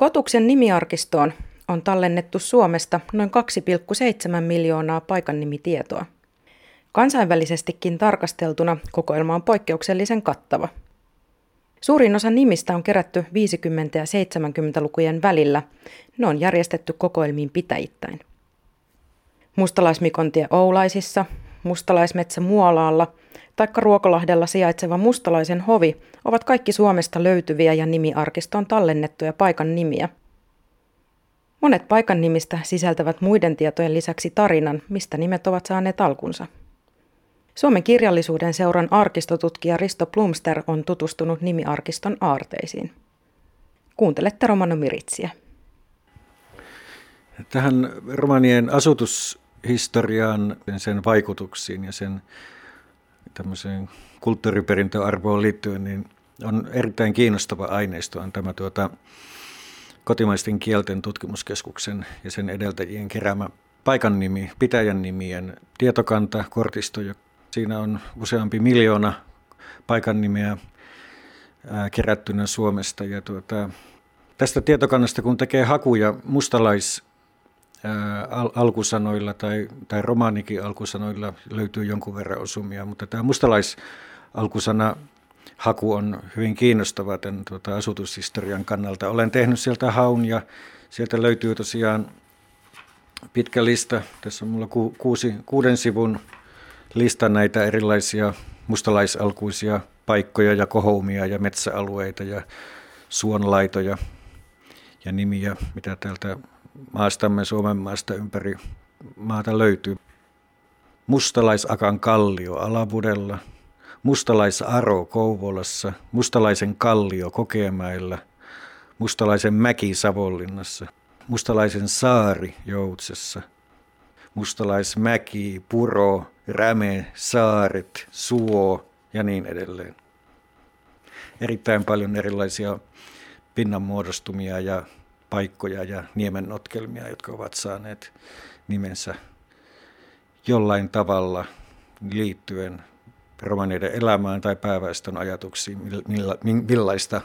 Kotuksen nimiarkistoon on tallennettu Suomesta noin 2,7 miljoonaa paikannimitietoa. Kansainvälisestikin tarkasteltuna kokoelma on poikkeuksellisen kattava. Suurin osa nimistä on kerätty 50- ja 70-lukujen välillä. Ne on järjestetty kokoelmiin pitäjittäin. Mustalaismikontie Oulaisissa, Mustalaismetsä Muolaalla tai Ruokolahdella sijaitseva Mustalaisen hovi ovat kaikki Suomesta löytyviä ja nimiarkistoon tallennettuja paikan nimiä. Monet paikan nimistä sisältävät muiden tietojen lisäksi tarinan, mistä nimet ovat saaneet alkunsa. Suomen kirjallisuuden seuran arkistotutkija Risto Plumster on tutustunut nimiarkiston aarteisiin. Kuuntelette Romano Miritsiä. Tähän romanien asutushistoriaan, sen vaikutuksiin ja sen tämmöiseen kulttuuriperintöarvoon liittyen, niin on erittäin kiinnostava aineisto on tämä tuota, kotimaisten kielten tutkimuskeskuksen ja sen edeltäjien keräämä paikan nimi, pitäjän nimien tietokanta, kortisto. Siinä on useampi miljoona paikan nimeä kerättynä Suomesta. Ja tuota, tästä tietokannasta, kun tekee hakuja mustalais al- alkusanoilla tai, tai romaanikin alkusanoilla löytyy jonkun verran osumia, mutta tämä mustalaisalkusana haku on hyvin kiinnostava tämän tuota, asutushistorian kannalta. Olen tehnyt sieltä haun ja sieltä löytyy tosiaan pitkä lista. Tässä on mulla ku, kuusi, kuuden sivun lista näitä erilaisia mustalaisalkuisia paikkoja ja kohoumia ja metsäalueita ja suonlaitoja ja nimiä, mitä täältä maastamme Suomen maasta ympäri maata löytyy. Mustalaisakan kallio Alavudella, mustalaisaro Kouvolassa, mustalaisen kallio Kokemäellä, mustalaisen mäki Savonlinnassa, mustalaisen saari Joutsessa, mustalaismäki, puro, räme, saaret, suo ja niin edelleen. Erittäin paljon erilaisia pinnanmuodostumia ja paikkoja ja niemennotkelmia, jotka ovat saaneet nimensä jollain tavalla liittyen romaneiden elämään tai pääväestön ajatuksiin, milla, millaista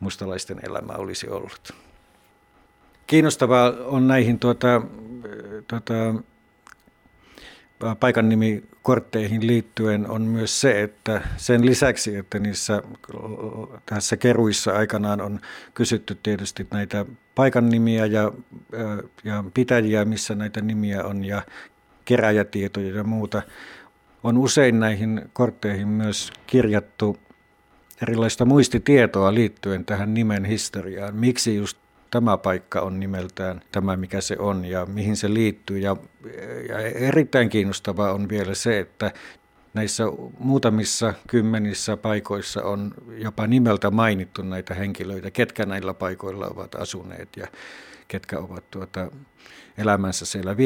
mustalaisten elämä olisi ollut. Kiinnostavaa on näihin tuota, tuota, paikan nimikortteihin liittyen on myös se, että sen lisäksi, että niissä tässä keruissa aikanaan on kysytty tietysti näitä paikan nimiä ja, ja pitäjiä, missä näitä nimiä on ja keräjätietoja ja muuta, on usein näihin kortteihin myös kirjattu erilaista muistitietoa liittyen tähän nimen historiaan. Miksi just tämä paikka on nimeltään tämä, mikä se on ja mihin se liittyy. Ja, ja erittäin kiinnostavaa on vielä se, että näissä muutamissa kymmenissä paikoissa on jopa nimeltä mainittu näitä henkilöitä, ketkä näillä paikoilla ovat asuneet ja ketkä ovat tuota, elämänsä siellä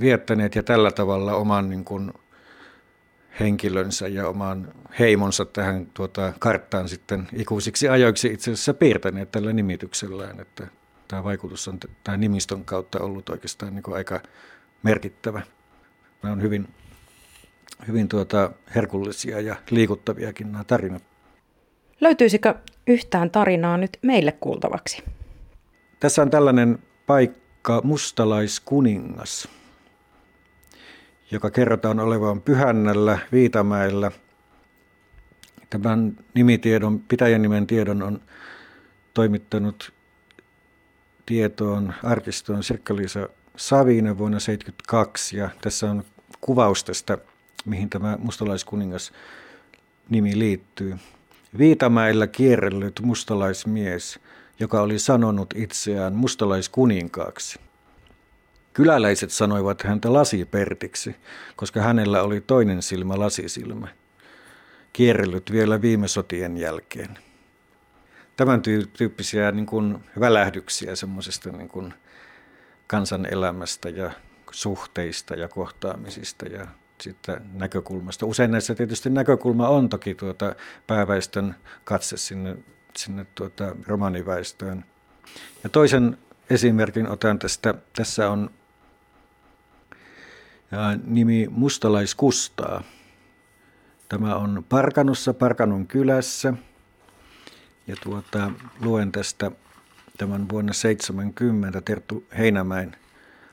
viettäneet ja tällä tavalla oman niin kuin, henkilönsä ja oman heimonsa tähän tuota, karttaan sitten ikuisiksi ajoiksi itse asiassa piirtäneet tällä nimityksellään, että tämä vaikutus on tämän nimistön kautta ollut oikeastaan niin kuin aika merkittävä. Nämä on hyvin, hyvin tuota, herkullisia ja liikuttaviakin nämä tarinat. Löytyisikö yhtään tarinaa nyt meille kuultavaksi? Tässä on tällainen paikka Mustalaiskuningas joka kerrotaan olevan Pyhännällä, Viitamäellä. Tämän nimitiedon, pitäjän nimen tiedon on toimittanut tietoon arkistoon Sirkka-Liisa Savinen vuonna 1972 ja tässä on kuvaus tästä, mihin tämä mustalaiskuningas nimi liittyy. Viitamäellä kierrellyt mustalaismies, joka oli sanonut itseään mustalaiskuninkaaksi. Kyläläiset sanoivat häntä lasipertiksi, koska hänellä oli toinen silmä lasisilmä, kierrellyt vielä viime sotien jälkeen. Tämän tyyppisiä niin kuin välähdyksiä semmoisesta niin kuin ja suhteista ja kohtaamisista ja sitten näkökulmasta. Usein näissä tietysti näkökulma on toki tuota pääväestön katse sinne, sinne tuota romaniväestöön. Ja toisen esimerkin otan tästä. Tässä on nimi Mustalaiskustaa. Tämä on Parkanossa, Parkanon kylässä. Ja tuota, luen tästä tämän vuonna 70 Terttu Heinämäen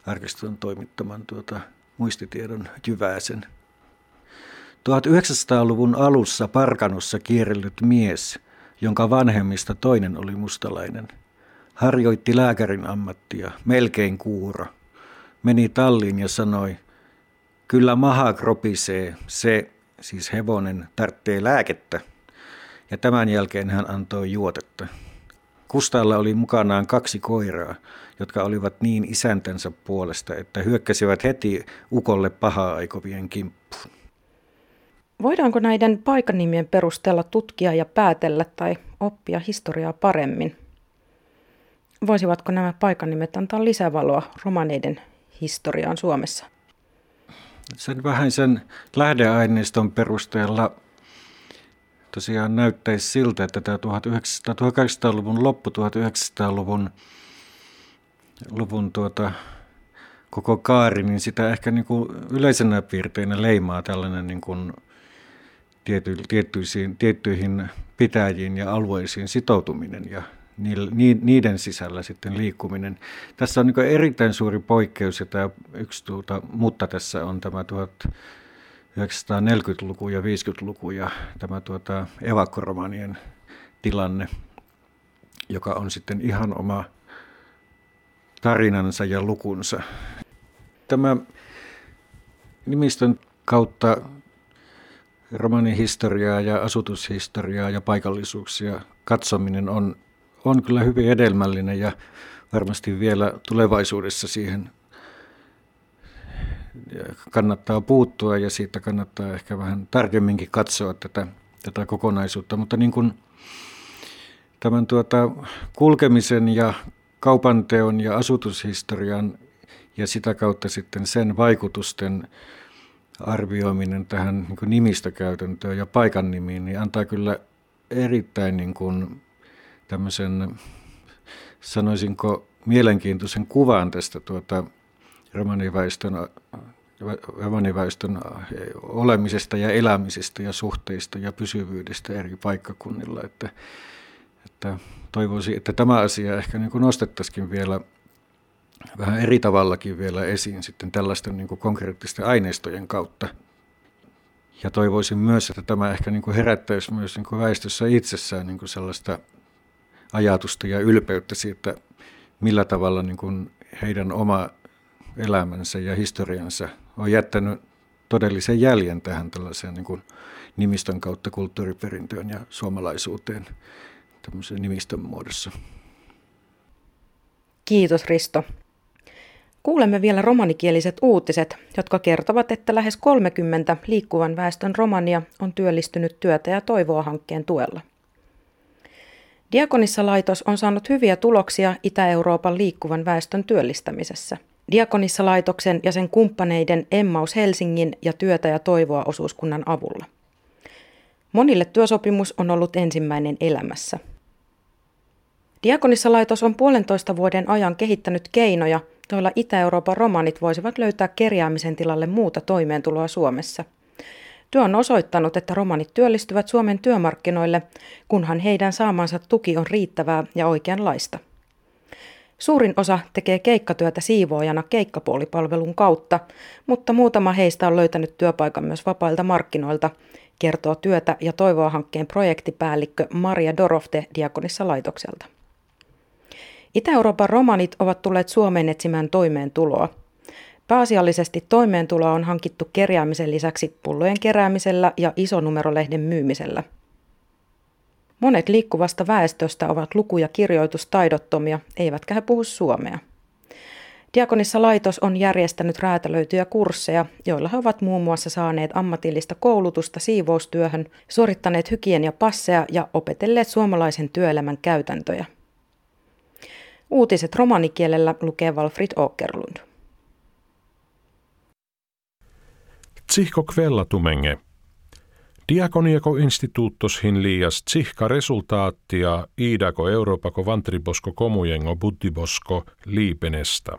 arkiston toimittaman tuota, muistitiedon jyväisen. 1900-luvun alussa Parkanossa kierrellyt mies, jonka vanhemmista toinen oli mustalainen, harjoitti lääkärin ammattia, melkein kuura. Meni talliin ja sanoi, kyllä maha kropisee, se, siis hevonen, tarvitsee lääkettä. Ja tämän jälkeen hän antoi juotetta. Kustalla oli mukanaan kaksi koiraa, jotka olivat niin isäntänsä puolesta, että hyökkäsivät heti ukolle pahaa aikovien kimppuun. Voidaanko näiden paikanimien perusteella tutkia ja päätellä tai oppia historiaa paremmin? Voisivatko nämä paikanimet antaa lisävaloa romaneiden historiaan Suomessa? Sen vähän sen lähdeaineiston perusteella. Tosiaan näyttäisi siltä, että tämä 1800-luvun loppu, 1900-luvun luvun tuota, koko kaari, niin sitä ehkä niin kuin yleisenä piirteinä leimaa tällainen niin kuin tiety, tiettyihin, tiettyihin pitäjiin ja alueisiin sitoutuminen ja niiden sisällä sitten liikkuminen. Tässä on niin erittäin suuri poikkeus ja tämä yksi tuota, mutta tässä on tämä 1940-luku ja 50-luku ja tämä tuota, evakkoromanien tilanne, joka on sitten ihan oma tarinansa ja lukunsa. Tämä nimistön kautta romanihistoriaa ja asutushistoriaa ja paikallisuuksia katsominen on, on kyllä hyvin edelmällinen ja varmasti vielä tulevaisuudessa siihen kannattaa puuttua ja siitä kannattaa ehkä vähän tarkemminkin katsoa tätä, tätä kokonaisuutta. Mutta niin kuin tämän tuota, kulkemisen ja kaupanteon ja asutushistorian ja sitä kautta sitten sen vaikutusten arvioiminen tähän niin nimistökäytäntöön ja paikan nimiin, niin antaa kyllä erittäin niin kuin tämmöisen, sanoisinko, mielenkiintoisen kuvan tästä tuota romaniväestön, romaniväestön olemisesta ja elämisestä ja suhteista ja pysyvyydestä eri paikkakunnilla. Että, että toivoisin, että tämä asia ehkä niin kuin nostettaisiin vielä vähän eri tavallakin vielä esiin sitten tällaisten niin kuin konkreettisten aineistojen kautta. Ja toivoisin myös, että tämä ehkä niin kuin herättäisi myös niin kuin väestössä itsessään niin kuin sellaista ajatusta ja ylpeyttä siitä, millä tavalla niin kuin heidän oma elämänsä ja historiansa on jättänyt todellisen jäljen tähän tällaiseen niin kuin nimistön kautta kulttuuriperintöön ja suomalaisuuteen tämmöisen nimistön muodossa. Kiitos Risto. Kuulemme vielä romanikieliset uutiset, jotka kertovat, että lähes 30 liikkuvan väestön romania on työllistynyt työtä ja toivoa hankkeen tuella. Diakonissa-laitos on saanut hyviä tuloksia Itä-Euroopan liikkuvan väestön työllistämisessä. Diakonissa-laitoksen ja sen kumppaneiden Emmaus Helsingin ja Työtä ja toivoa osuuskunnan avulla. Monille työsopimus on ollut ensimmäinen elämässä – Diakonissa-laitos on puolentoista vuoden ajan kehittänyt keinoja, joilla Itä-Euroopan romanit voisivat löytää kerjäämisen tilalle muuta toimeentuloa Suomessa. Työ on osoittanut, että romanit työllistyvät Suomen työmarkkinoille, kunhan heidän saamansa tuki on riittävää ja oikeanlaista. Suurin osa tekee keikkatyötä siivoojana keikkapuolipalvelun kautta, mutta muutama heistä on löytänyt työpaikan myös vapailta markkinoilta, kertoo työtä ja toivoa hankkeen projektipäällikkö Maria Dorofte Diakonissa laitokselta. Itä-Euroopan romanit ovat tulleet Suomeen etsimään toimeentuloa. Pääasiallisesti toimeentuloa on hankittu kerjäämisen lisäksi pullojen keräämisellä ja isonumerolehden myymisellä. Monet liikkuvasta väestöstä ovat luku- ja kirjoitustaidottomia, eivätkä he puhu suomea. Diakonissa laitos on järjestänyt räätälöityjä kursseja, joilla he ovat muun muassa saaneet ammatillista koulutusta siivoustyöhön, suorittaneet passeja ja opetelleet suomalaisen työelämän käytäntöjä. Uutiset romanikielellä lukee Walfrid Åkerlund. Tsihko tumenge. Diakoniako instituuttos hin liias tsihka resultaattia iidako Euroopako vantribosko komujengo buddibosko liipenesta.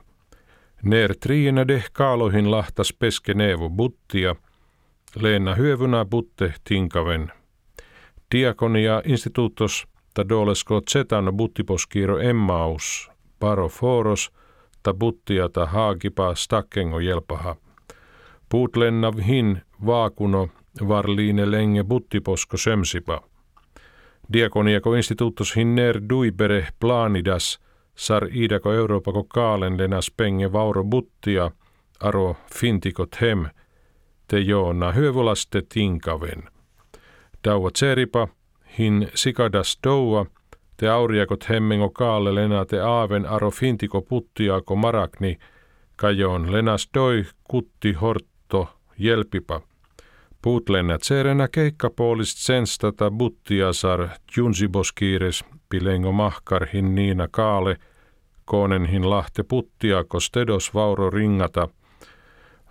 Ner triina de kaaloihin lahtas peske nevo buttia, leena hyövynä butte tinkaven. Diakonia instituuttos ta dolesko tsetan buttiposkiiro emmaus, paro foros, ta buttiata haakipa stakkengo jelpaha. Puutlennav hin vaakuno varliine lenge buttiposko sömsipa. Diakoniako instituuttos hinner duibere planidas sar idako Euroopako kaalen lenas penge vauro buttia aro fintikot hem te joona hyövolaste tinkaven. Daua tseripa hin sikadas doua te auriakot hemmengo kaalle lena te aaven aro fintiko puttiako marakni kajoon lenas doi kutti jelpipa – Puutlenna tserenä keikkapoolist senstata buttiasar junsiboskiires pilengo mahkarhin niina kaale, koonenhin lahte puttiako stedos vauro ringata,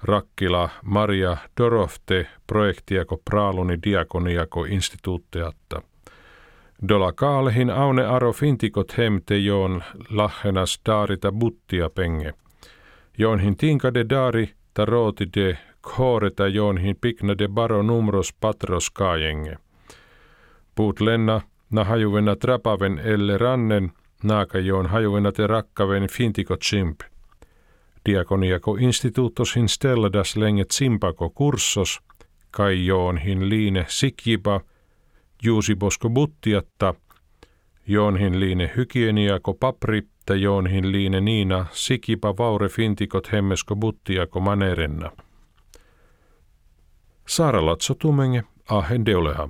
Rakkila Maria Dorofte projektiako praaluni diakoniako instituutteatta. Dola kaalehin aune aro fintikot hemte joon lahenas daarita buttia penge. Joonhin tinkade daari ta rooti joonhin pikna de baro numros patros kaajenge. Puut lenna na hajuvena trapaven elle rannen, naaka joon hajuvena te rakkaven fintiko chimp. Diakoniako instituuttosin stelladas lenge tsimpako kurssos, kai joonhin liine sikjipa, juusibosko buttiatta, joonhin liine hygieniako papri, joonhin liine niina sikipa vaure fintikot hemmesko buttiako manerenna. Saara Latso Tumenge, Ahen Deoleha.